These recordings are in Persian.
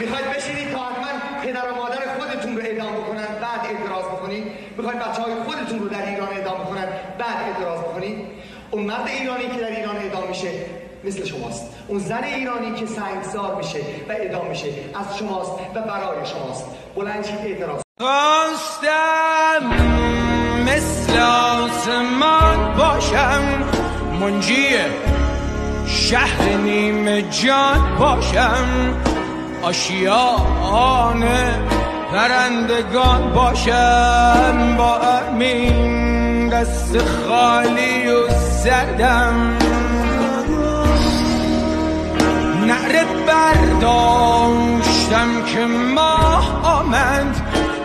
می‌خواید بشینید تا حتما پدر و مادر خودتون رو اعدام بکنن بعد اعتراض بکنید. می‌خواید بچه های خودتون رو در ایران اعدام بکنن بعد اعتراض بکنید. اون مرد ایرانی که در ایران اعدام میشه مثل شماست. اون زن ایرانی که سنگسار میشه و اعدام میشه از شماست و برای شماست. بلند اعتراض. خواستم مثل آسمان باشم منجی شهر نیمه جان باشم. آشیان پرندگان باشم با امین دست خالی و زدم نعره برداشتم که ماه آمد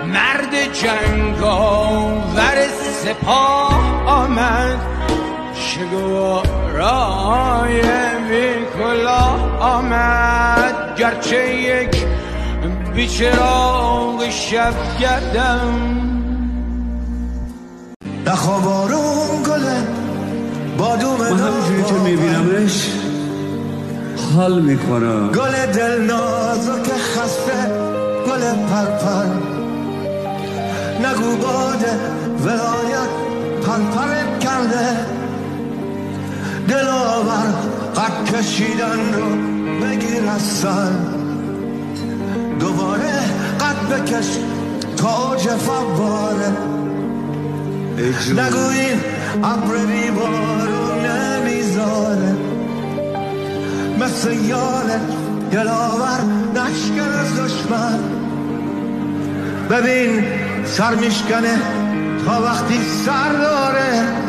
مرد جنگاور سپاه آمد. شگوارای بیکلا آمد. گرچه یک بیچراغ شب گردم. نخوابارون گله بادوم من همینجوری که میبینمش حال می‌کنم. گل دل نازک خسته گل پرپر. نگو باده ولایت پرپر کرده. دلاور قد کشیدن رو بگیر از سر. دوباره قد بکش تاج فواره. نگو این ابر بیبارو نمی‌ذاره. مثل یاره دلاور نشکن از دشمن. ببین سر میشکنه تا وقتی سر داره.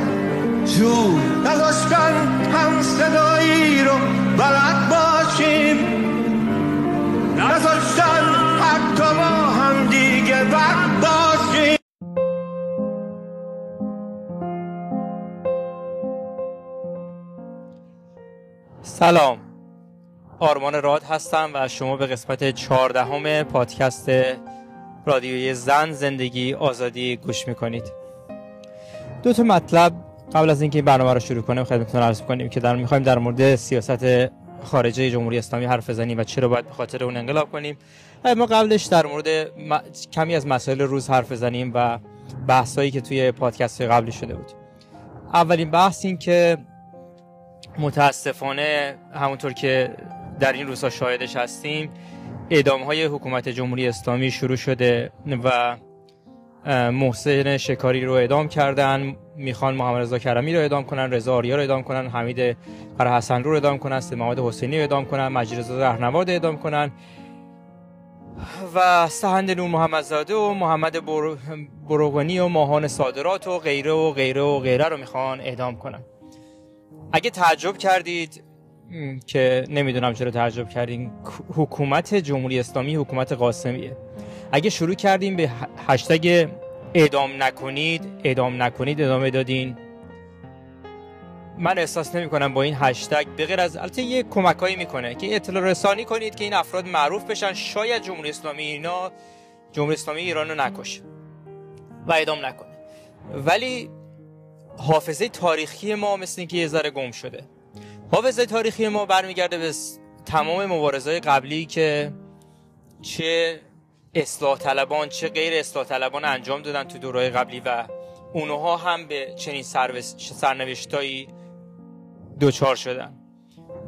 جون. نداشتن هم صدایی رو بلد باشیم. نذاشتن حتی با هم دیگه بد باشیم. سلام. آرمان راد هستم و شما به قسمت چهاردهم پادکست رادیوی زن زندگی آزادی گوش می‌کنید. دو تا مطلب قبل از اینکه این برنامه رو شروع کنیم خدمتتون عرض کنیم که در می‌خوایم در مورد سیاست خارجه جمهوری اسلامی حرف بزنیم و چرا باید به خاطر اون انقلاب کنیم. ما قبلش در مورد م- کمی از مسائل روز حرف بزنیم و بحثایی که توی پادکست قبلی شده بود. اولین بحث این که متاسفانه همونطور که در این روزها شاهدش هستیم اعدام های حکومت جمهوری اسلامی شروع شده و محسن شکاری رو اعدام کردن. می‌خوان محمد رضا کرمی رو اعدام کنن رضا آریا رو اعدام کنن حمید حسن رو اعدام کنن محمد حسینی رو اعدام کنن مجید رضا رهنورد اعدام کنن. و سهند نور محمدزاده و محمد بر... بروغنی و ماهان صادرات و غیره و غیره و غیره رو می‌خوان اعدام کنن. اگه تعجب کردید که نمی‌دونم چرا تعجب کردین حکومت جمهوری اسلامی حکومت قاسمیه. اگه شروع کردیم به هشتگ اعدام نکنید اعدام نکنید ادامه دادین. من احساس نمی کنم با این هشتگ به غیر از البته یه کمکایی می‌کنه که اطلاع رسانی کنید که این افراد معروف بشن. شاید جمهوری اسلامی اینا جمهوری اسلامی ایران رو نکشه و اعدام نکنه. ولی حافظه تاریخی ما مثل اینکه یه ذره گم شده. حافظه تاریخی ما برمیگرده به تمام مبارزهای قبلی که چه اصلاح طلبان چه غیر اصلاح طلبان انجام دادن تو دورهای قبلی و اونها هم به چنین سرنوشتایی دوچار شدن.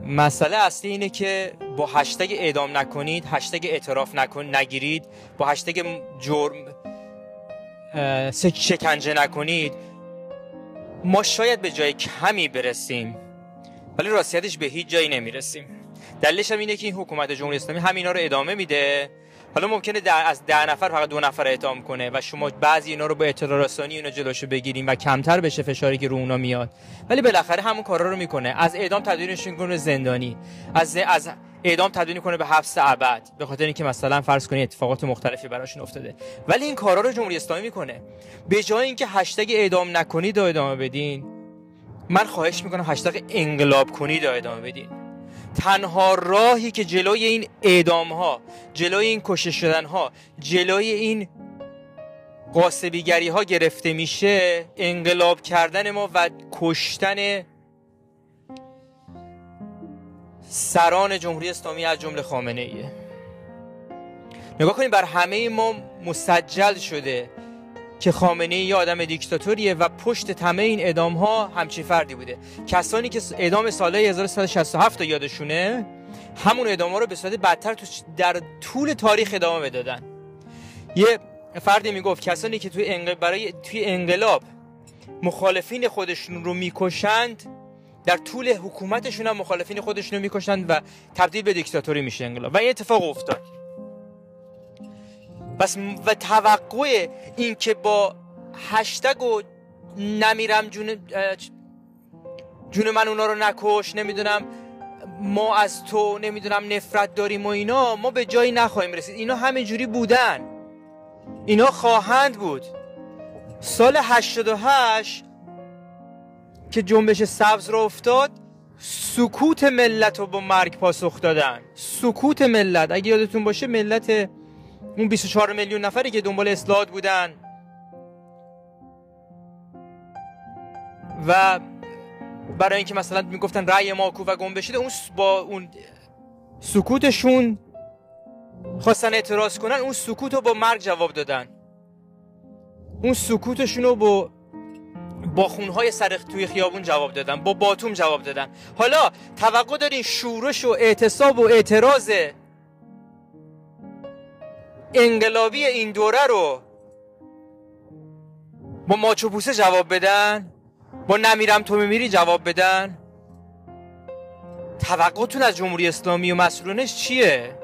مسئله اصلی اینه که با هشتگ اعدام نکنید هشتگ اعتراف نکن نگیرید با هشتگ جرم شکنجه نکنید. ما شاید به جای کمی برسیم ولی راستیتش به هیچ جایی نمی‌رسیم. دلیلش هم اینه که این حکومت جمهوری اسلامی همینا رو ادامه میده. حالا ممکنه در از ده نفر فقط دو نفر اعدام کنه و شما بعضی اینا رو با اطلاع رسانی اینا جلوشو بگیریم و کمتر بشه فشاری که رو اونا میاد. ولی بالاخره همون کارا رو می‌کنه. از اعدام تبدیلش به زندانی. از از اعدام تبدیل کنه به حبس ابد به خاطر اینکه مثلا فرض کنید اتفاقات مختلفی براشون افتاده. ولی این کارا رو جمهوری اسلامی می‌کنه. به جای اینکه هشتگ اعدام نکنید و ادامه بدین من خواهش می‌کنم هشتگ انقلاب کنید و ادامه بدین. تنها راهی که جلوی این اعدام ها جلوی این کشته شدن ها جلوی این قاسبیگری ها گرفته میشه انقلاب کردن ما و کشتن سران جمهوری اسلامی از جمله خامنه ایه نگاه کنید بر همه ما مسجل شده. که خامنه ای آدم دیکتاتوریه و پشت تمه این اعدام ها همچین فردی بوده. کسانی که اعدام ساله 1367 رو یادشونه همون اعدام ها رو به صورت بدتر در طول تاریخ ادامه بدادن. یه فردی می‌گفت کسانی که توی انقلاب برای توی انقلاب مخالفین خودشون رو می‌کشند در طول حکومتشون هم مخالفین خودشون رو می‌کشند و تبدیل به دیکتاتوری میشه انقلاب. و این اتفاق افتاد. بس و توقع این که با هشتگ و نمیرم جون جون من اونا رو نکش نمی‌دونم ما از تو نمی‌دونم نفرت داریم و اینا ما به جایی نخواهیم رسید. اینا همینجوری بودن. اینا خواهند بود. سال 88 که جنبش سبز رو افتاد سکوت ملت رو با مرگ پاسخ دادن. سکوت ملت. اگه یادتون باشه ملت اون 24 میلیون نفری که دنبال اصلاحات بودن. و برای اینکه مثلا می‌گفتن رأی ما کو و گم بشید اون با اون سکوتشون خواستن اعتراض کنن اون سکوت رو با مرگ جواب دادن. اون سکوتشون رو با با خونهای سر توی خیابون جواب دادن با باتوم جواب دادن. حالا توقع دارین شورش و اعتصاب و اعتراض انقلابی این دوره رو با ماچو پوسه جواب بدن؟ با نمیرم تو میمیری جواب بدن؟ توقعتون از جمهوری اسلامی و مسئولانش چیه؟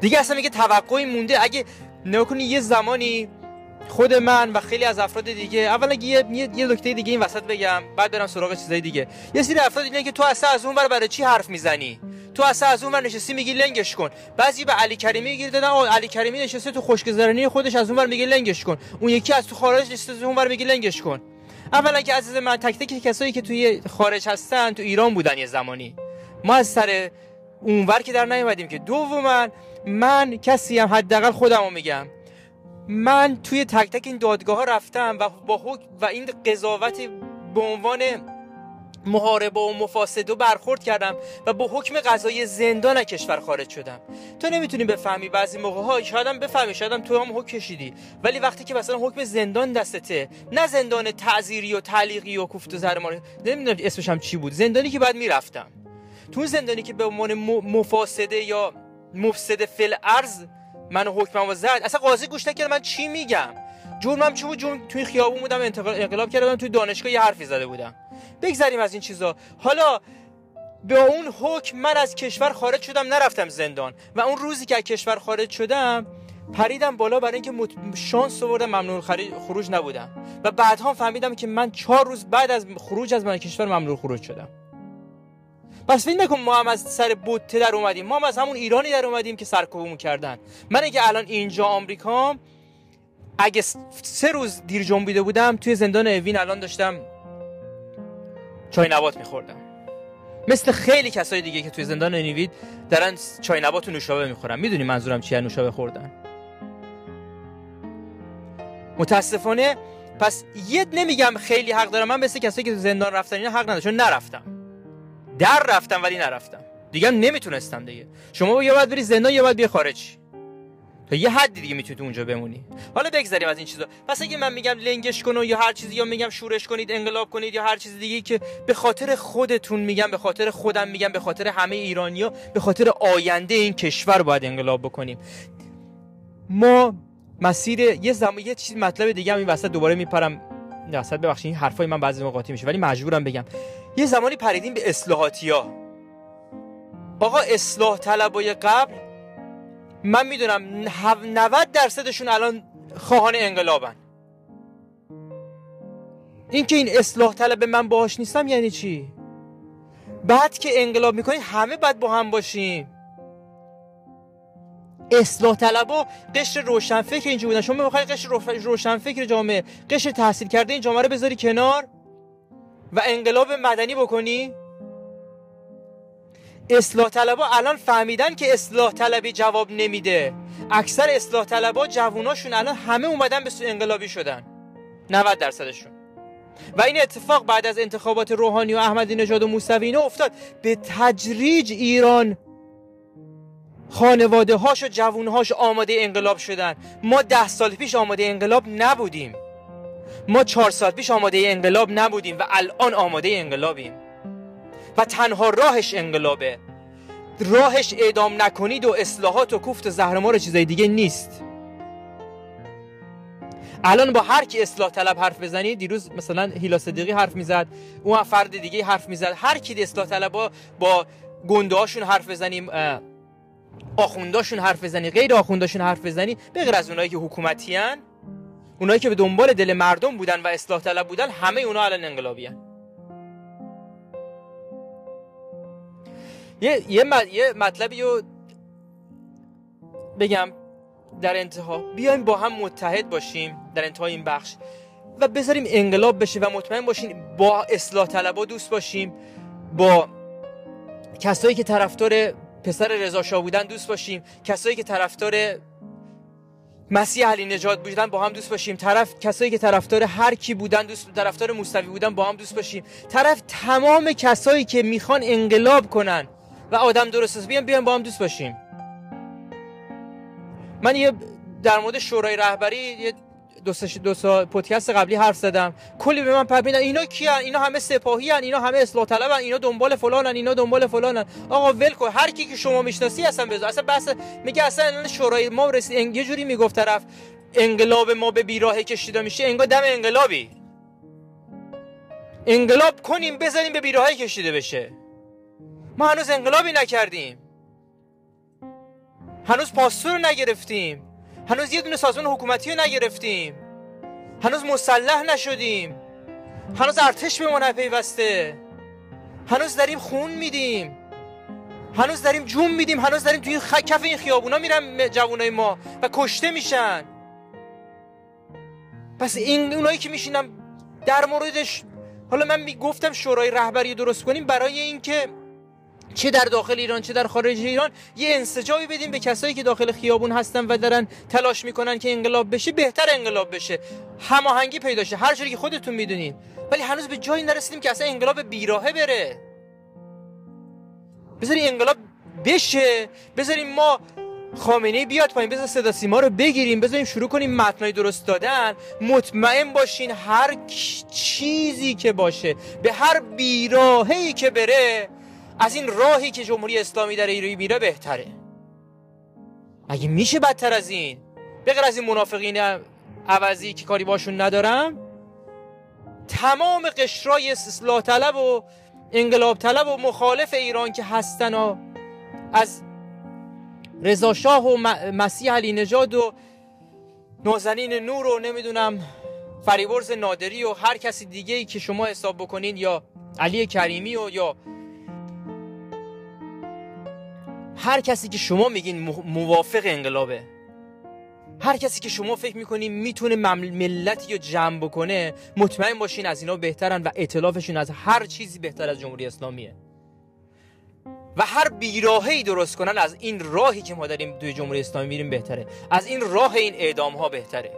دیگه اصلا میگه توقعی مونده. اگه نکنی یه زمانی خود من و خیلی از افراد دیگه اولا یه یه نکته دیگه این وسط بگم بعد برم سراغ چیزای دیگه. یه سری افراد دیگه که تو اصلا از اون بر برای چی حرف می‌زنی؟ تو اصلا از اون ور نشستی میگی لنگش کن. بعضی به علی کریمی گیر دادن علی کریمی نشسته تو خوشگذرانی خودش از اون ور میگه لنگش کن. اون یکی از تو خارج نشسته اون ور میگه لنگش کن. اولا که عزیز من تک تک کسایی که توی خارج هستن تو ایران بودن یه زمانی. ما از سر اونور که در نیومدیم که دوما من کسی هم حداقل خودمو میگم. من توی تک تک این دادگاه ها رفتم و با و این قضاوت به عنوان محاربه و مفاسده برخورد کردم و با حکم قضایی زندان کشور خارج شدم. تو نمی‌تونی بفهمی بعضی موقع ها شاید هم بفهمی شاید هم تو هم حکم کشیدی. ولی وقتی که مثلا حکم زندان دستته نه زندان تعذیری و تعلیقی و کوفت و زرمانی نمی‌دونم اسمش هم چی بود زندانی که بعد می‌رفتم. تو زندانی که به عنوان مفاسده یا مفسد فل ارز من حکممو زد اصلا قاضی گوش نکرد من چی میگم. جرمم چی بود؟ جرم توی خیابون بودم انقلاب کردم توی دانشگاه یه حرفی زده بودم. بگذریم از این چیزا. حالا به اون حکم من از کشور خارج شدم نرفتم زندان. و اون روزی که از کشور خارج شدم پریدم بالا برای اینکه مت... شانس آوردم ممنوع خروج نبودم. و بعدها فهمیدم که من چهار روز بعد از خروج از من کشور ممنوع خروج شدم. پس فکر نکن ما هم از سر بوته در اومدیم. ما هم از همون ایرانی در اومدیم که سرکوبمون کردن. من اگه الان اینجا آمریکا اگه سه روز دیر جنبیده بودم توی زندان اوین الان داشتم چای نبات میخوردم. مثل خیلی کسای دیگه که توی زندان نیوید دارن چای نبات و نوشابه می‌خورن. می‌دونی منظورم چیه؟ نوشابه خوردن. متاسفانه پس یه نمیگم خیلی حق دارم. من مثل کسایی که تو زندان رفتن اینا حق ندارم چون نرفتم. در رفتم ولی نرفتم. دیگه نمی‌تونستم دیگه. شما یا باید بری زندان یا باید بیا خارج تا یه حدی دیگه می‌تونید اونجا بمونی. حالا بگذریم از این چیزا. پس اگه من میگم لنگش کن یا هر چیزی یا میگم شورش کنید انقلاب کنید یا هر چیز دیگه که به خاطر خودتون میگم به خاطر خودم میگم به خاطر همه ایرانیا به خاطر آینده این کشور باید انقلاب بکنیم. ما مسیر یه زمان یه چیز مطلب دیگه هم این وسط دوباره میپرم. وسط ببخشید این حرفای من بعضی موقع میشه ولی مجبورم بگم. یه زمانی پریدیم به اصلاحاتیا آقا اصلاح طلبای قبل من می‌دونم 90 درصدشون الان خواهان انقلابن. این که این اصلاح طلب من باهاش نیستم یعنی چی؟ بعد که انقلاب می‌کنید همه باید با هم باشیم. اصلاح طلبا قشر روشنفکر اینجا بودن. شما می‌خوای قشر روشنفکر جامعه قشر تحصیل کرده این جامعه رو بذاری کنار و انقلاب مدنی بکنی؟ اصلاح طلبا الان فهمیدن که اصلاح طلبی جواب نمیده. اکثر اصلاح طلبا جووناشون الان همه اومدن به انقلابی شدن. 90 درصدشون. و این اتفاق بعد از انتخابات روحانی و احمدی نژاد و موسوی افتاد. به تجریج ایران خانواده هاش و جوون هاش آماده انقلاب شدن. ما ده سال پیش آماده انقلاب نبودیم. ما چهار سال پیش آماده انقلاب نبودیم و الان آماده انقلابیم. و تنها راهش انقلابه. راهش اعدام نکنید و اصلاحات و کوفت زهرمار و چیزای دیگه نیست. الان با هر کی اصلاح طلب حرف بزنید دیروز مثلا هیلا صدیقی حرف می‌زد اون فرد دیگه حرف می‌زد. هر کی اصلاح طلبا با گنده هاشون حرف بزنیم آخونداشون حرف بزنی غیر آخونداشون حرف بزنی به غیر از اونایی که حکومتی هن اونایی که به دنبال دل مردم بودن و اصلاح طلب بودن همه اونا الان انقلابی یه, یه, مط- یه مطلبی رو بگم در انتها. بیایم با هم متحد باشیم در انتهای این بخش و بذاریم انقلاب بشه و مطمئن باشیم با اصلاح طلبا دوست باشیم با کسایی که طرفدار پسر رضا شاه بودن دوست باشیم کسایی که طرفدار مسیح علی نجات بودن با هم دوست باشیم طرف کسایی که طرفدار هر کی بودن دوست طرفدار موسوی بودن با هم دوست باشیم. طرف تمام کسایی که می‌خوان انقلاب کنن و آدم درست است. بیان بیان با هم دوست باشیم. من یه در مورد شورای رهبری یه دو سه دو سا پادکست قبلی حرف زدم. کلی به من پرپیدن اینا کیان؟ اینا همه سپاهی هن. اینا همه اصلاح طلبن. اینا دنبال فلانن. اینا دنبال فلانن. آقا ول کن. هر کی که شما می‌شناسی اصلا بذار. اصلا بحث میگه اصلا شورای ما رسید. یه جوری می‌گفت طرف انقلاب ما به بیراهه کشیده میشه. انگار دم انقلابی. انقلاب کنیم بزنیم به بیراهه کشیده بشه. ما هنوز انقلابی نکردیم. هنوز پاسور نگرفتیم. هنوز یه دونه سازمان حکومتی رو نگرفتیم. هنوز مسلح نشدیم. هنوز ارتش به ما نپیوسته. هنوز داریم خون میدیم. هنوز داریم جون میدیم. هنوز داریم توی خ... کف این خیابونا میرن جوانای ما و کشته میشن. پس این اونایی که میشینم در موردش حالا من می‌گفتم شورای رهبری درست کنیم برای اینکه چه در داخل ایران چه در خارج ایران یه انسجابی بدیم به کسایی که داخل خیابون هستن و دارن تلاش می‌کنن که انقلاب بشه بهتر انقلاب بشه. هماهنگی پیدا شه. هر جوری که خودتون می‌دونین. ولی هنوز به جایی نرسیدیم که اصلا انقلاب بیراهه بره. بذاری انقلاب بشه. بذاریم ما خامنه بیاد پایین. بذار صدا سیما رو بگیریم. بذاریم شروع کنیم متنای درست دادن. مطمئن باشین هر چیزی که باشه به هر بیراهی که بره از این راهی که جمهوری اسلامی در ایران میره بهتره. مگه میشه بدتر از این؟ به غیر از این منافقین عوضی که کاری باشون ندارم تمام قشرای اصلاح طلب و انقلاب طلب و مخالف ایران که هستن و از رضا شاه و مسیح علی نژاد و نازنین نور و نمی‌دونم فریبرز نادری و هر کسی دیگه ای که شما حساب بکنین یا علی کریمی و یا هر کسی که شما میگین مو- موافق انقلابه. هر کسی که شما فکر می‌کنین می‌تونه ملتی رو جمع بکنه مطمئن باشین از اینا بهترن و اطلافشون از هر چیزی بهتر از جمهوری اسلامیه. و هر بیراهی درست کنن از این راهی که ما داریم توی جمهوری اسلامی میریم بهتره. از این راه این اعدام ها بهتره.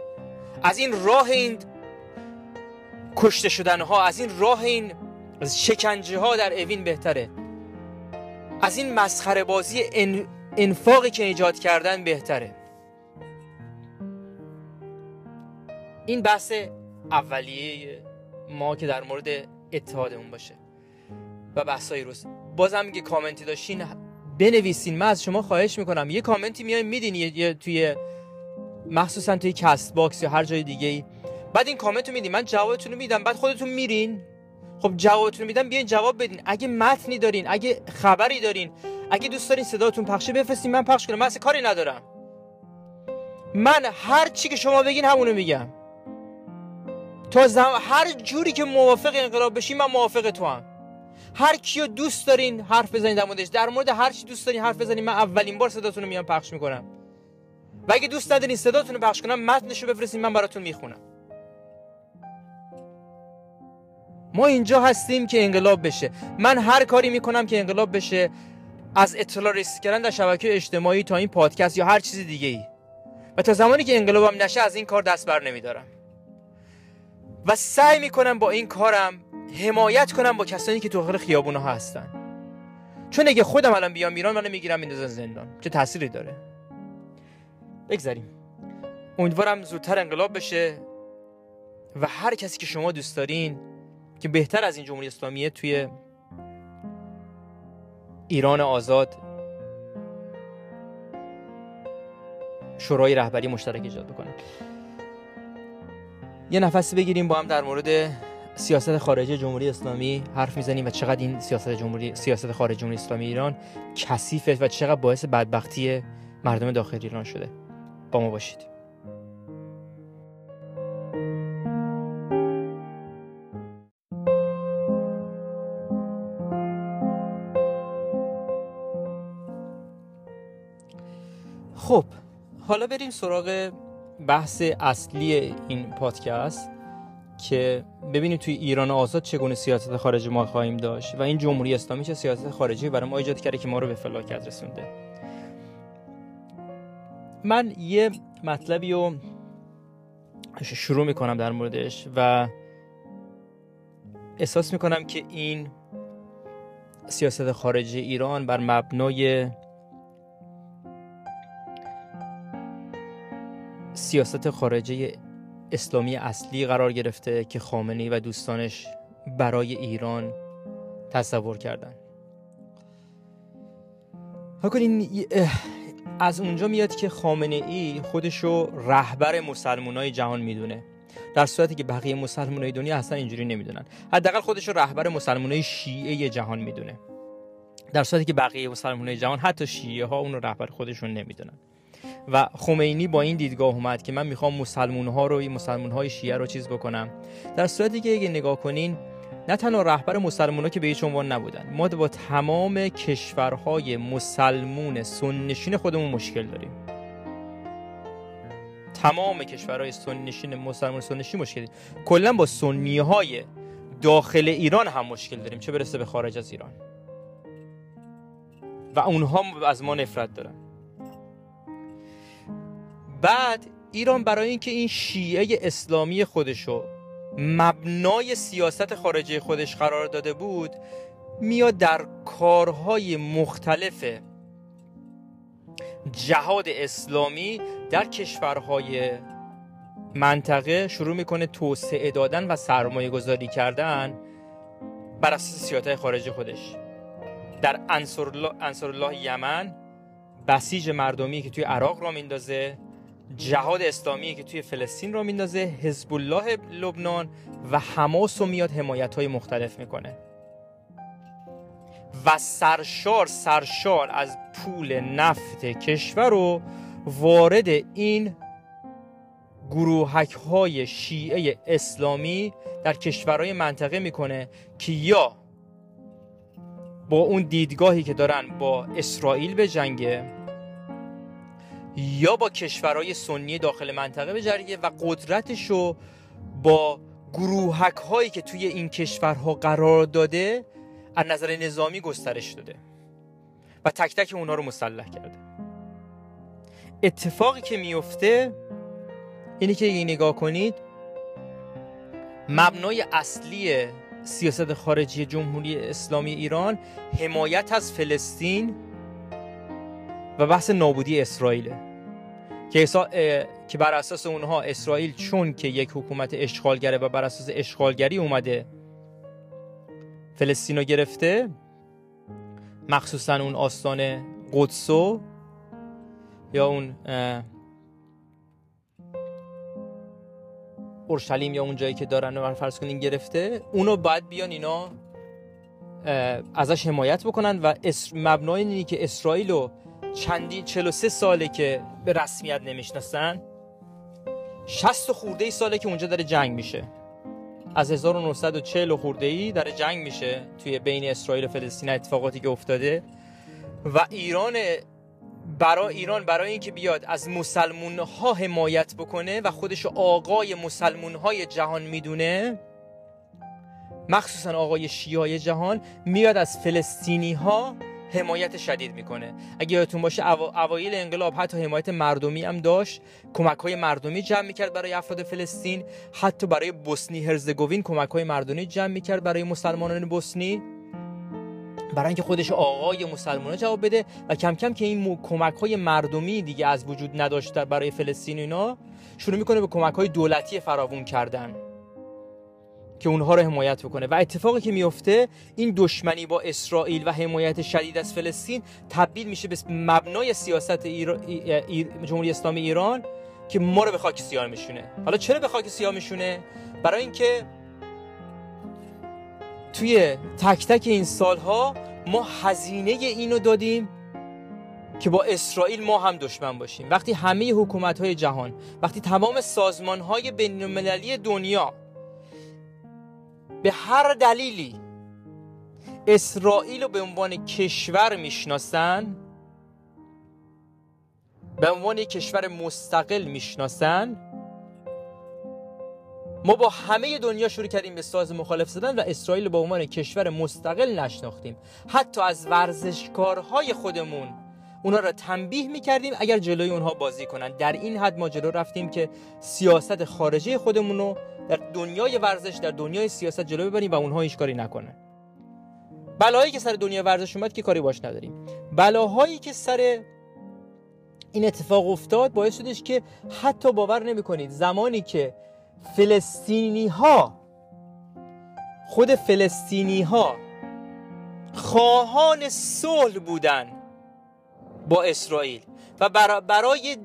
از این راه این کشته شدن ها از این راه این شکنجه ها در اوین بهتره. از این مسخره بازی ان... انفاقی که ایجاد کردن بهتره. این بحث اولیه ما که در مورد اتحادمون باشه. و بحثای روز. بازم که کامنتی داشتین بنویسین. من از شما خواهش می‌کنم. یه کامنتی میایم میدین یه, توی مخصوصا توی Castbox یا هر جای دیگه ای بعد این کامنت رو میدین. من جوابتون رو میدم. بعد خودتون میرین. خب جوابتون میدم بیاین جواب بدین. اگه متنی دارین اگه خبری دارین اگه دوست دارین صداتون پخشه بفرستین من پخش کنم. من اصلا کاری ندارم. من هر چی که شما بگین همونو میگم. تا زم... هر جوری که موافق انقلاب بشین من موافق تو هم هر کیو دوست دارین حرف بزنین در موردش. در مورد هر چی دوست دارین حرف بزنین. من اولین بار صداتون رو میام پخش می‌کنم. و اگه دوست ندارین صداتون رو پخش کنم متنشو بفرستین من براتون می‌خونم. ما اینجا هستیم که انقلاب بشه. من هر کاری می‌کنم که انقلاب بشه. از اطلاع رسید کردن در شبکه اجتماعی تا این پادکست یا هر چیز دیگه ای و تا زمانی که انقلابم نشه از این کار دست بر نمیدارم. و سعی می‌کنم با این کارم حمایت کنم با کسانی که تو داخل خیابونا هستن. چون اگه خودم الان بیام ایران منو می‌گیرم میندازن زندان. چه تأثیری داره؟ بگذاریم امیدوارم زودتر انقلاب بشه. و هر کسی که شما دوست دارین که بهتر از این جمهوری اسلامیه توی ایران آزاد شورای رهبری مشترک ایجاد بکنه. یه نفسی بگیریم با هم در مورد سیاست خارجی جمهوری اسلامی حرف می‌زنیم و چقدر این سیاست جمهوری سیاست خارجی جمهوری اسلامی ایران کثیفه و چقدر باعث بدبختی مردم داخل ایران شده. با ما باشید. خب. حالا بریم سراغ بحث اصلی این پادکست که ببینیم توی ایران آزاد چگونه سیاست خارجی ما خواهیم داشت و این جمهوری اسلامی چه سیاست خارجی برای ما ایجاد کرده که ما رو به فلاکت رسونده. من یه مطلبی رو شروع می‌کنم در موردش و احساس می‌کنم که این سیاست خارجی ایران بر مبنای سیاست خارجی اسلامی اصلی قرار گرفته که خامنه‌ای و دوستانش برای ایران تصور کردن. کنین از اونجا میاد که خامنه ای خودشو رهبر مسلمانای جهان می‌دونه. در صورتی که بقیه مسلمانای دنیا اصلا اینجوری نمی‌دونن. حداقل خودشو رهبر مسلمانای شیعه جهان می‌دونه. در صورتی که بقیه مسلمانای جهان حتی شیعه ها اون رو رهبر خودشون نمی‌دونن. و خمینی با این دیدگاه اومد که من می‌خوام مسلمون ها رو مسلمون های شیعه رو چیز بکنم. در صورتی که اگه نگاه کنین نه تنها رهبر مسلمان ها که به هیچ عنوان نبودن ما با تمام کشورهای مسلمون سنشین خودمون مشکل داریم. تمام کشورهای سنشین مسلمان سنشین مشکل داریم. کلا با سنی های داخل ایران هم مشکل داریم چه برسه به خارج از ایران. و اونها از ما نفرت دارن. بعد ایران برای اینکه این شیعه اسلامی خودشو مبنای سیاست خارجی خودش قرار داده بود میاد در کارهای مختلف جهاد اسلامی در کشورهای منطقه شروع می‌کنه توسعه دادن و سرمایه گذاری کردن بر اساس سیاست خارجی خودش. در انصر الله یمن بسیج مردمی که توی عراق را میندازه جهاد اسلامی که توی فلسطین رو میندازه حزب الله لبنان و حماس رو میاد حمایت های مختلف می‌کنه. و سرشار سرشار از پول نفت کشور رو وارد این گروهک های شیعه اسلامی در کشورهای منطقه می‌کنه که یا با اون دیدگاهی که دارن با اسرائیل به جنگه یا با کشورهای سنی داخل منطقه بجریه و قدرتش رو با گروهک هایی که توی این کشورها قرار داده از نظر نظامی گسترش داده و تک تک اونها رو مسلح کرده. اتفاقی که میفته اینی که این نگاه کنید مبنای اصلی سیاست خارجی جمهوری اسلامی ایران حمایت از فلسطین و بحث نابودی اسرائیل که, که بر اساس اونها اسرائیل چون که یک حکومت اشغالگره و بر اساس اشغالگری اومده فلسطین رو گرفته مخصوصا اون آستان قدسو یا اون اورشلیم یا اون جایی که دارن رو فرض کنین گرفته اونو باید بیان اینا ازش حمایت بکنن و مبنای اینی که اسرائیل رو چندین 43 ساله که به رسمیت نمی‌شناسن. 60 خورده ای ساله که اونجا داره جنگ میشه. از 1940 خورده ای داره جنگ میشه توی بین اسرائیل و فلسطین اتفاقاتی که افتاده. و ایران برای ایران برای اینکه بیاد از مسلمون ها حمایت بکنه و خودش آقای مسلمون های جهان می‌دونه مخصوصا آقای شیعه جهان میاد از فلسطینی ها حمایت شدید می‌کنه. اگه یادتون باشه اوایل انقلاب حتی حمایت مردمی هم داشت. کمک های مردمی جمع می‌کرد برای افراد فلسطین. حتی برای بوسنی هرزگوین کمک های مردمی جمع می‌کرد برای مسلمانان بوسنی. برای اینکه خودش آقای مسلمان جواب بده و کم کم که این کمک های مردمی دیگه از وجود نداشته برای فلسطین اینا شروع می‌کنه به کمک های دولتی فراوون کردن. که اونها رو حمایت بکنه. و اتفاقی که میفته این دشمنی با اسرائیل و حمایت شدید از فلسطین تبدیل میشه به مبنای سیاست ایرا... جمهوری اسلامی ایران که ما رو به خاک سیاه میشونه. حالا چرا به خاک سیاه میشونه؟ برای اینکه توی تک تک این سالها ما هزینه اینو دادیم که با اسرائیل ما هم دشمن باشیم. وقتی همه حکومت های جهان وقتی تمام سازمان های بین دنیا به هر دلیلی اسرائیل رو به عنوان کشور می‌شناسن به عنوان کشور مستقل می‌شناسن ما با همه دنیا شروع کردیم به ساز مخالف زدن و اسرائیل به عنوان کشور مستقل نشناختیم. حتی از ورزشکارهای خودمون اونا را تنبیه می‌کردیم اگر جلوی اونها بازی کنن. در این حد ما جلو رفتیم که سیاست خارجی خودمون رو در دنیای ورزش در دنیای سیاست جلو ببریم و اونها هیچ کاری نکنن بلاهایی که سر دنیا ورزش اومد که کاری باش نداریم. بلاهایی که سر این اتفاق افتاد باعث شدش که حتی باور نمی‌کنید زمانی که فلسطینی ها خود فلسطینی ها خواهان صلح بودن با اسرائیل و برای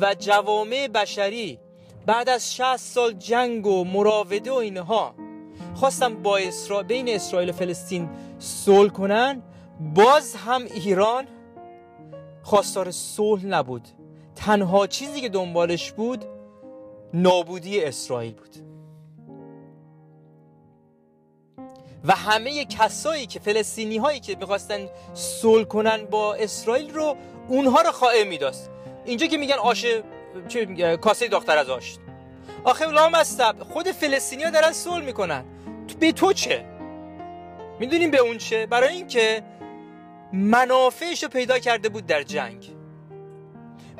و جوامع بشری بعد از 60 سال جنگ و مراوده و اینها خواستم با اسرا... بین اسرائیل و فلسطین صلح کنن باز هم ایران خواستار صلح نبود. تنها چیزی که دنبالش بود نابودی اسرائیل بود. و همه کسایی که فلسطینی هایی که می‌خواستن صلح کنن با اسرائیل رو اونها رو خائم میداست. اینجا که میگن آش چه کاسه دختر از آش آخه لامصب خود فلسطینی ها دارن صلح می‌کنن. به تو چه؟ می‌دونیم به اون چه؟ برای اینکه منافعش رو پیدا کرده بود در جنگ.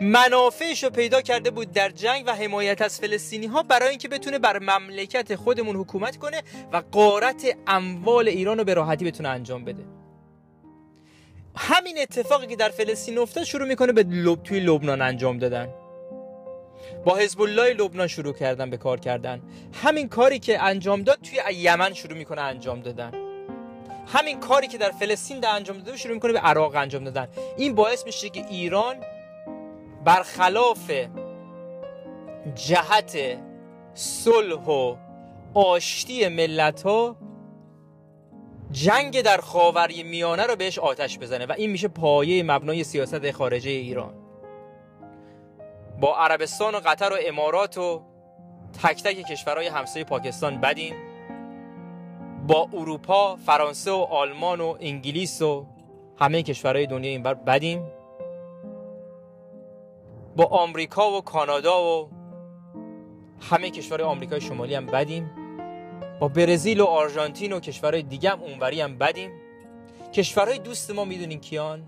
منافعش رو پیدا کرده بود در جنگ و حمایت از فلسطینی ها برای اینکه بتونه بر مملکت خودمون حکومت کنه و قارت اموال ایران رو به راحتی بتونه انجام بده. همین اتفاقی که در فلسطین افتاد شروع می‌کنه به لب توی لبنان انجام دادن. با حزب الله لبنان شروع کردن به کار کردن. همین کاری که انجام داد توی یمن شروع می‌کنه انجام دادن. همین کاری که در فلسطین در انجام داده شروع می‌کنه به عراق انجام دادن. این باعث میشه که ایران برخلاف جهت صلح و آشتی ملت ها جنگ در خاوری میانه رو بهش آتش بزنه و این میشه پایه مبنای سیاست خارجه ایران. با عربستان و قطر و امارات و تک تک کشورهای همسایه پاکستان. بدیم با اروپا فرانسه و آلمان و انگلیس و همه کشورهای دنیا این بر بدیم با آمریکا و کانادا و همه کشورهای آمریکای شمالی هم بدیم با برزیل و آرژانتین و کشورهای دیگه هم اونوری هم بدیم کشورهای دوست ما می‌دونین کیان؟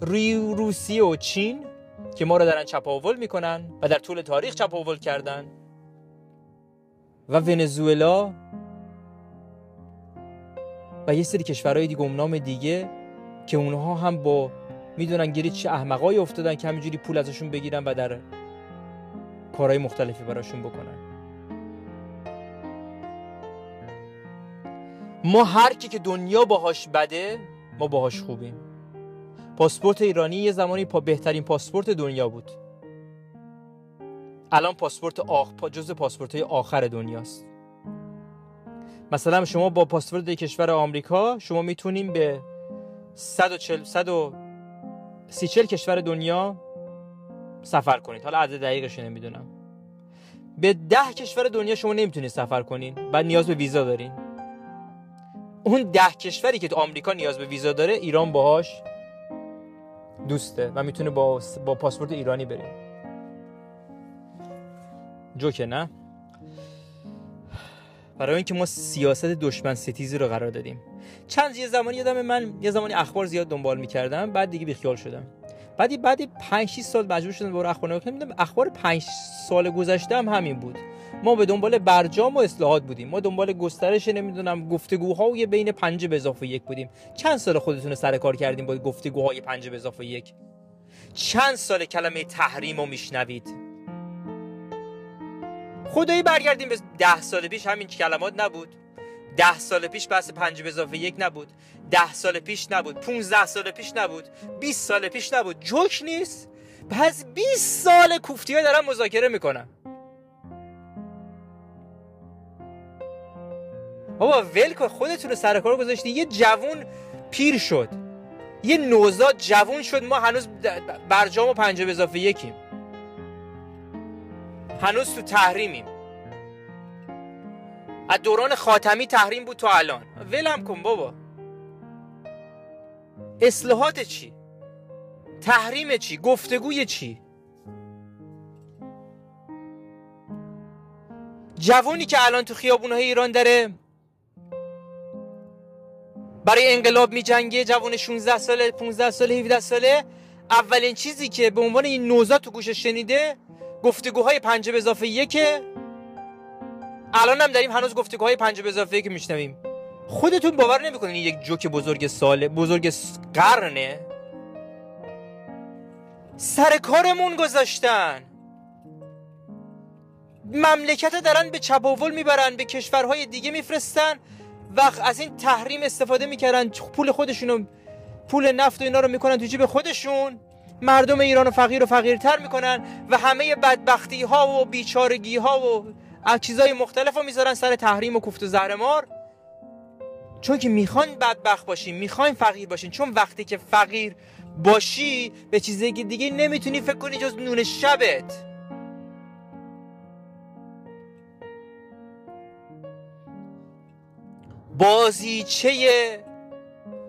روسیه و چین. که ما رو دارن چپاول می‌کنن و در طول تاریخ چپاول کردن. و ونزوئلا و یه سری کشورهای دیگه نام دیگه که اونها هم با می‌دونن گیری چه احمقایی افتادن که همینجوری پول ازشون بگیرن و در کارهای مختلفی براشون بکنن. ما هر کی که دنیا باهاش بده ما باهاش خوبیم. پاسپورت ایرانی یه زمانی پا بهترین پاسپورت دنیا بود. الان پاسپورت آخ جز پاسپورت های آخر دنیاست. مثلا شما با پاسپورت کشور آمریکا شما می‌تونیم به 140 130 کشور دنیا سفر کنید. حالا عدد دقیقش نمی‌دونم. به ده کشور دنیا شما نمی‌تونید سفر کنین. بعد نیاز به ویزا دارین. اون ده کشوری که تو آمریکا نیاز به ویزا داره ایران باهاش دوسته و می‌تونه با, با پاسپورت ایرانی بره جوکه نه؟ برای اینکه ما سیاست دشمن ستیزی رو قرار دادیم. چند یه زمانی یادم من یه زمانی اخبار زیاد دنبال می‌کردم بعد دیگه بیخیال شدم. بعدی بعدی 5 6 سال مجبور شدم برای اخبار نگاه کنم. اخبار 5 سال گذشته هم همین بود. ما به دنبال برجام و اصلاحات بودیم. ما دنبال گسترش نمی‌دونم گفتگوهای بین پنج به اضافه یک بودیم. چند سال خودتون سر کار کردیم با گفتگوهای پنج به اضافه یک؟ چند سال کلمه تحریم رو میشنوید؟ خدایی برگردیم به ده سال پیش همین کلمات نبود. ده سال پیش بحث پنج به اضافه یک نبود. ده سال پیش نبود. 15 سال پیش نبود. 20 سال پیش نبود. جوک نیست. پس 20 سال کوفتی دارن مذاکره می‌کنن. بابا ول کن خودتون رو سر کار گذاشتی. یه جوون پیر شد. یه نوزاد جوون شد. ما هنوز برجام و پنجه به اضافه یکیم. هنوز تو تحریمیم. از دوران خاتمی تحریم بود تو الان. ولم کن بابا. اصلاحات چی؟ تحریم چی؟ گفتگوی چی؟ جوانی که الان تو خیابونهای ایران داره برای انقلاب می جنگه جوان 16 ساله 15 ساله 17 ساله. اولین چیزی که به عنوان این نوزاد تو گوشش شنیده گفتگوهای پنج به اضافه یکه الان هم داریم هنوز گفتگوهای پنج به اضافه که میشنویم. خودتون باور نمی‌کنین یک جوک بزرگ ساله بزرگ قرنه. سر کارمون گذاشتن. مملکت دارن به چپاول می‌برن به کشورهای دیگه میفرستن. وقت از این تحریم استفاده می‌کردن پول خودشونو پول نفت و اینا رو می‌کنن تو جیب خودشون. مردم ایران فقیر و فقیرتر می‌کنن و همه بدبختی ها و بیچارگی ها و چیزای مختلف رو می‌ذارن سر تحریم و کوفت و زهرمار چون که می‌خوان بدبخت باشین می‌خواین فقیر باشین چون وقتی که فقیر باشی به چیزی دیگه نمی‌تونی فکر کنی جز نون شبت. بازیچه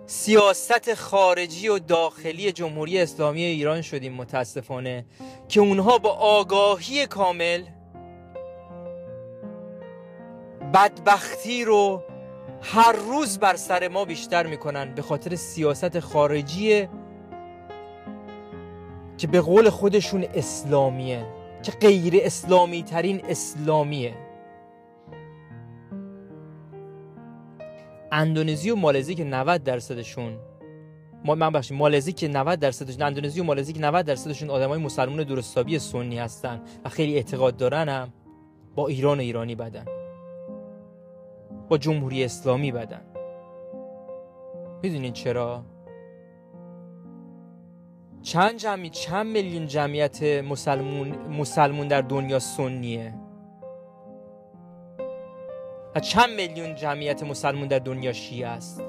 سیاست خارجی و داخلی جمهوری اسلامی ایران شدیم متاسفانه که اونها با آگاهی کامل بدبختی رو هر روز بر سر ما بیشتر می‌کنن به خاطر سیاست خارجی که به قول خودشون اسلامیه که غیر اسلامی ترین اسلامیه. اندونزی و مالزی که 90 درصدشون ما من بخشیم مالزی که 90 درصدشون اندونزی و مالزی که 90 درصدشون آدمای مسلمان درستابی سنی هستن و خیلی اعتقاد دارن هم با ایران و ایرانی بدن. با جمهوری اسلامی بدن. می‌دونین چرا؟ چند جمعی چند میلیون جمعیت مسلمون مسلمون در دنیا سنیه؟ چند میلیون جمعیت مسلمون در دنیا شیعه است.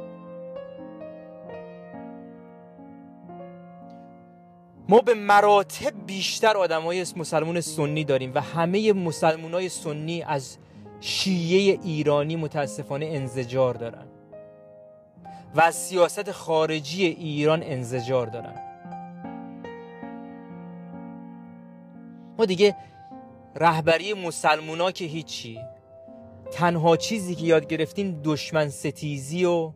ما به مراتب بیشتر آدم های مسلمون سنی داریم و همه مسلمون های سنی از شیعه ایرانی متاسفانه انزجار دارن. و از سیاست خارجی ایران انزجار دارن. ما دیگه رهبری مسلمونا که هیچی تنها چیزی که یاد گرفتیم دشمن ستیزی و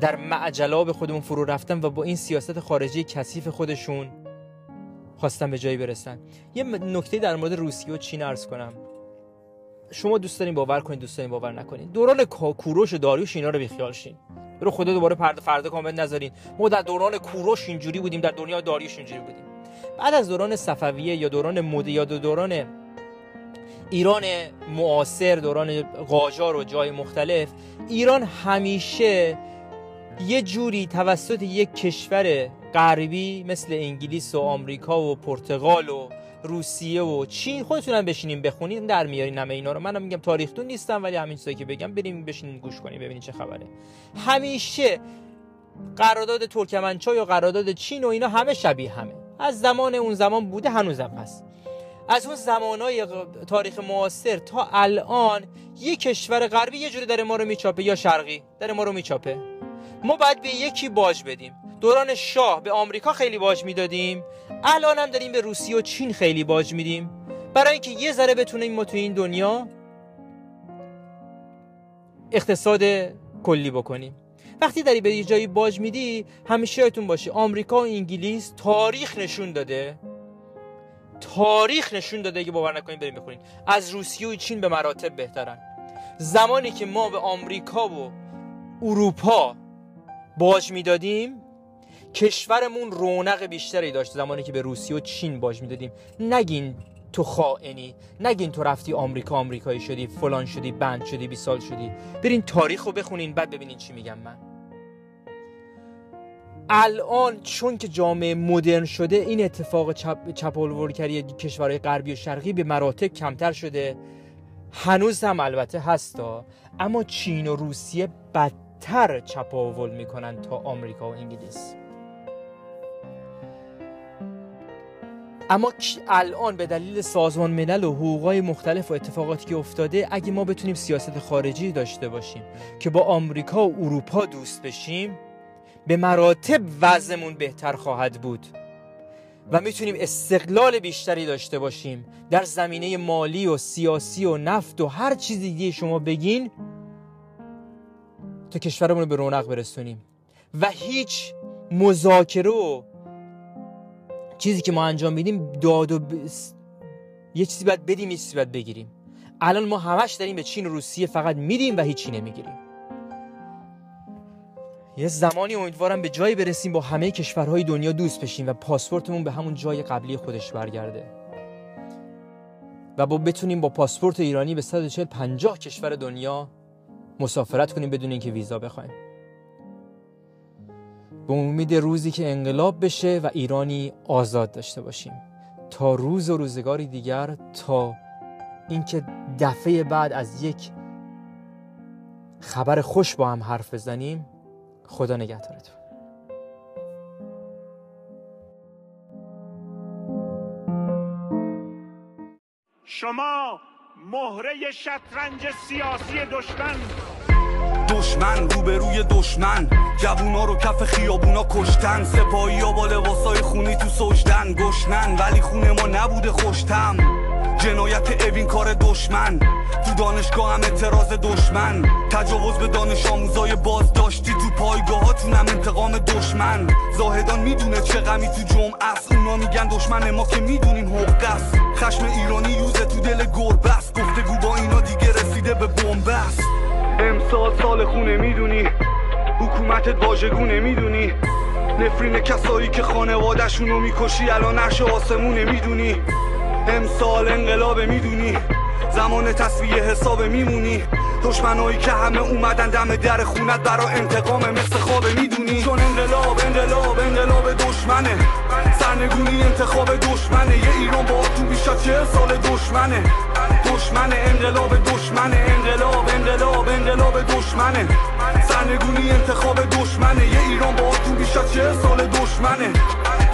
در معجلا به خودمون فرو رفتن و با این سیاست خارجی کثیف خودشون خواستن به جایی برسن. یه نکته در مورد روسیه و چین ارز کنم. شما دوست دارین باور کنید دوست دارین باور نکنید دوران کوروش و داریوش اینا رو بیخیال شین. رو خدا دوباره پرده فردا کامل نذارین. ما در دوران کوروش اینجوری بودیم در دنیا داریوش اینجوری بودیم. بعد از دوران صفویه یا دوران مدی یا دوران ایران معاصر دوران قاجار و جای مختلف ایران همیشه یه جوری توسط یک کشور غربی مثل انگلیس و آمریکا و پرتغال و روسیه و چین خودتون هم بشینیم بخونید در میارین همه اینا رو. منم میگم تاریختون نیستم ولی همین چیزایی که بگم بریم بشینیم گوش کنیم ببینید چه خبره. همیشه قرارداد ترکمنچای یا قرارداد چین و اینا همه شبیه همه. از زمان اون زمان بوده هنوزم هست. از اون زمانای تاریخ معاصر تا الان یه کشور غربی یه جوری داره ما رو میچاپه یا شرقی؟ داره ما رو میچاپه. ما باید به یکی باج بدیم. دوران شاه به آمریکا خیلی باج می‌دادیم. الان هم داریم به روسیه و چین خیلی باج میدیم. برای اینکه یه ذره بتونیم ما تو این دنیا اقتصاد کلی بکنیم. وقتی داری به یه جایی باج میدی همیشه یادتون باشه. آمریکا و انگلیس تاریخ نشون داده. تاریخ نشون داده اگه باور نکنید بریم بخونید. از روسیه و چین به مراتب بهترن. زمانی که ما به آمریکا و اروپا باج می‌دادیم کشورمون رونق بیشتری داشت زمانی که به روسیه و چین باج می‌دادیم. نگین تو خائنی نگین تو رفتی آمریکا آمریکایی شدی فلان شدی بند شدی بی سال شدی. برین تاریخ رو بخونین بعد ببینین چی میگم من. الان چون که جامعه مدرن شده این اتفاق چپ چپاولوریگری کشورهای غربی و شرقی به مراتب کمتر شده. هنوز هم البته هستا اما چین و روسیه بدتر چپاول می‌کنن تا آمریکا و انگلیس. اما الان به دلیل سازمان ملل و حقوقای مختلف و اتفاقاتی که افتاده اگه ما بتونیم سیاست خارجی داشته باشیم که با آمریکا و اروپا دوست بشیم به مراتب وضعمون بهتر خواهد بود و می‌تونیم استقلال بیشتری داشته باشیم در زمینه مالی و سیاسی و نفت و هر چیز دیگه شما بگین تا کشورمون رو به رونق برسونیم. و هیچ مذاکره و چیزی که ما انجام میدیم داد و ب... یه چیزی باید بدیم یه چیزی باید بگیریم. الان ما همش داریم به چین و روسیه فقط میدیم و هیچی نمی‌گیریم. یه زمانی امیدوارم به جایی برسیم با همه کشورهای دنیا دوست بشیم و پاسپورتمون به همون جای قبلی خودش برگرده. و با بتونیم با پاسپورت ایرانی به 140 50 کشور دنیا مسافرت کنیم بدون اینکه ویزا بخوایم. به امید روزی که انقلاب بشه و ایرانی آزاد داشته باشیم. تا روز و روزگاری دیگر تا اینکه دفعه بعد از یک خبر خوش با هم حرف بزنیم خدا نگهدارتون. شما مهره شطرنج سیاسی دشمن. دشمن روبروی دشمن. جوونا رو کف خیابونا کشتن. سپاهی ها با لباسای خونی تو سجدن. گشنن ولی خونه ما نبوده خوشتم. جنایت اوین کار دشمن. تو دانشگاه هم اعتراض دشمن. تجاوز به دانش آموزای بازداشتی تو پایگاهاتون هم انتقام دشمن. زاهدان می‌دونه چه غمی تو جمعه است. اونا میگن دشمن ما که می‌دونیم حق است. خشم ایرانی یوزه تو دل گربه است. گفتگو با اینا دیگه رسیده به بنبست امسال سال خونه می‌دونی. حکومتت واژگونه می‌دونی. نفرین کسایی که خانوادهشونو می‌کشی الان نقش آسمونه می‌دونی. امسال انقلاب می‌دونی. زمان تصویه حساب میمونی. دشمنایی که همه اومدن دم در خونت برا انتقام مثل خواب می‌دونی. چون انقلاب انقلاب انقلاب دشمنه. سرنگونی انتخاب دشمنه. یه ایران با تو بیش از چهل سال دشمنه. دشمن انقلاب دشمنه. انقلاب انقلاب انقلاب دشمنه. سرنگونی انتخاب دشمنه. یه ایران با تو بیش از چهل سال دشمنه.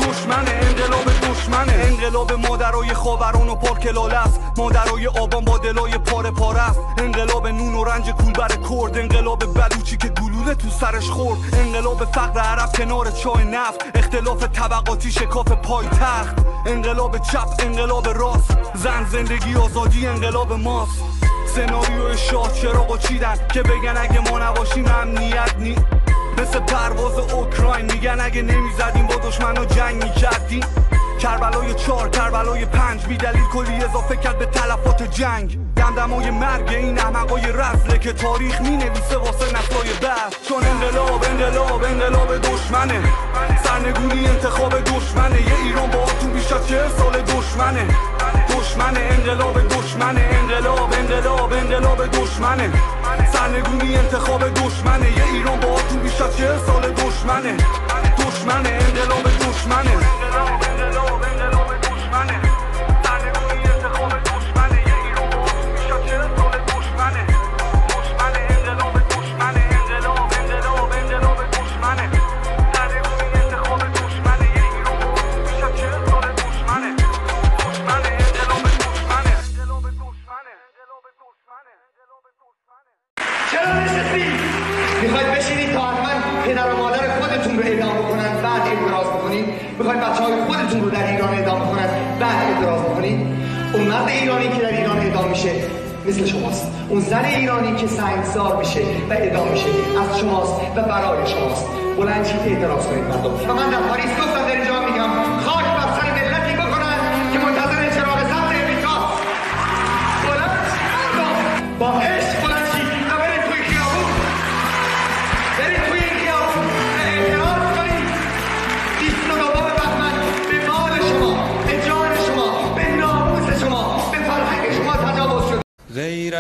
دشمن انقلاب دشمنه. انقلاب مادرای خاوران و پارکلاله است. مادرای آبان با دلای پاره پاره است. انقلاب نون و رنج کولبر کرد. انقلاب بلوچی که گلوله تو سرش خورد. انقلاب فقر عرب کنار چای نفت. اختلاف طبقاتی شکاف پایتخت. انقلاب چپ انقلاب راست. زن زندگی آزادی انقلاب ماست. سناریو شاه چراغو چیدن. که بگن اگه ما نباشیم امنیت نی مثل پرواز اوکراین میگن اگه نمی‌زدیم با دشمنا جنگ می‌کردیم. کربلای چهار کربلای پنج. بی دلیل کلی اضافه کرد به تلفات جنگ. دمدمای مرگ این احمقای رزله که تاریخ می‌نویسه واسه نسلای بعد. چون انقلاب انقلاب انقلاب دشمنه. سرنگونی انتخاب دشمنه. یه ایران با تو بیش از چهل سال دشمنه. دشمن انقلاب دشمنه. انقلاب انقلاب انقلاب دشمنه. سرنگونی انتخاب دشمنه. یه ایران با تو بیش از چهل سال دشمنه. دشمن انقلاب دشمنه. اون مرد ایرانی که در ایران اعدام میشه مثل شماست. اون زن ایرانی که سنگسار میشه و اعدام میشه. از شماست و برای شماست. بلند شید اعتراض کنید مردم. و من در پاریس دو در اینجا میگم خاک بر سر ملتی بکنن که منتظر چراغ سبز امریکاست بلند مردم. با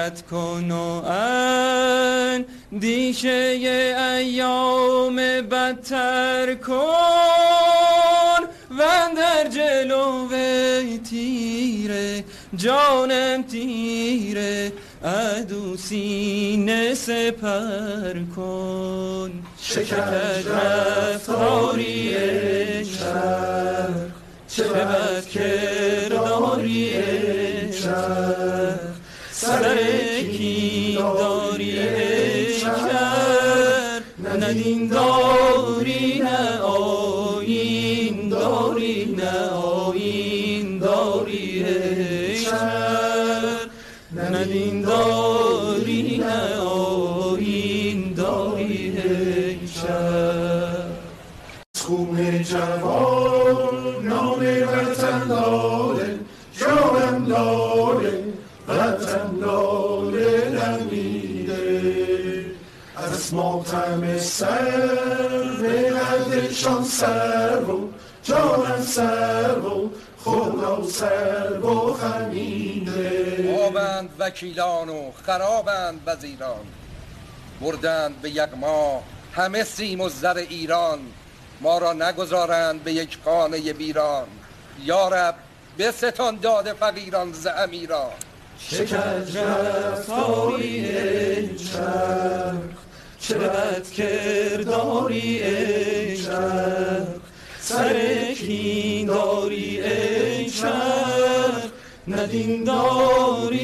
غیرت کن و اندیشه ایام بدتر کن. و در جلو تیره جانم تیره عدو سینه سپر کن. شکر رفتاری چرخ چه بد کرداری چرخ سر دین داری نه آیین داری نه آیین داری ای کر از ماتم سر به قدرشان سر و جانم سر و خدا سر و خمیده آبند وکیلان و خرابند وزیران. بردند به یغما همه سیم و زر ایران. ما را نگذارند به یک خانه ویران. یارب به ستان داد فقیران ز امیران. شکر رفتاری ای چرخ چه بد کرداری ای چرخ سر داری ای چرخ ندین داری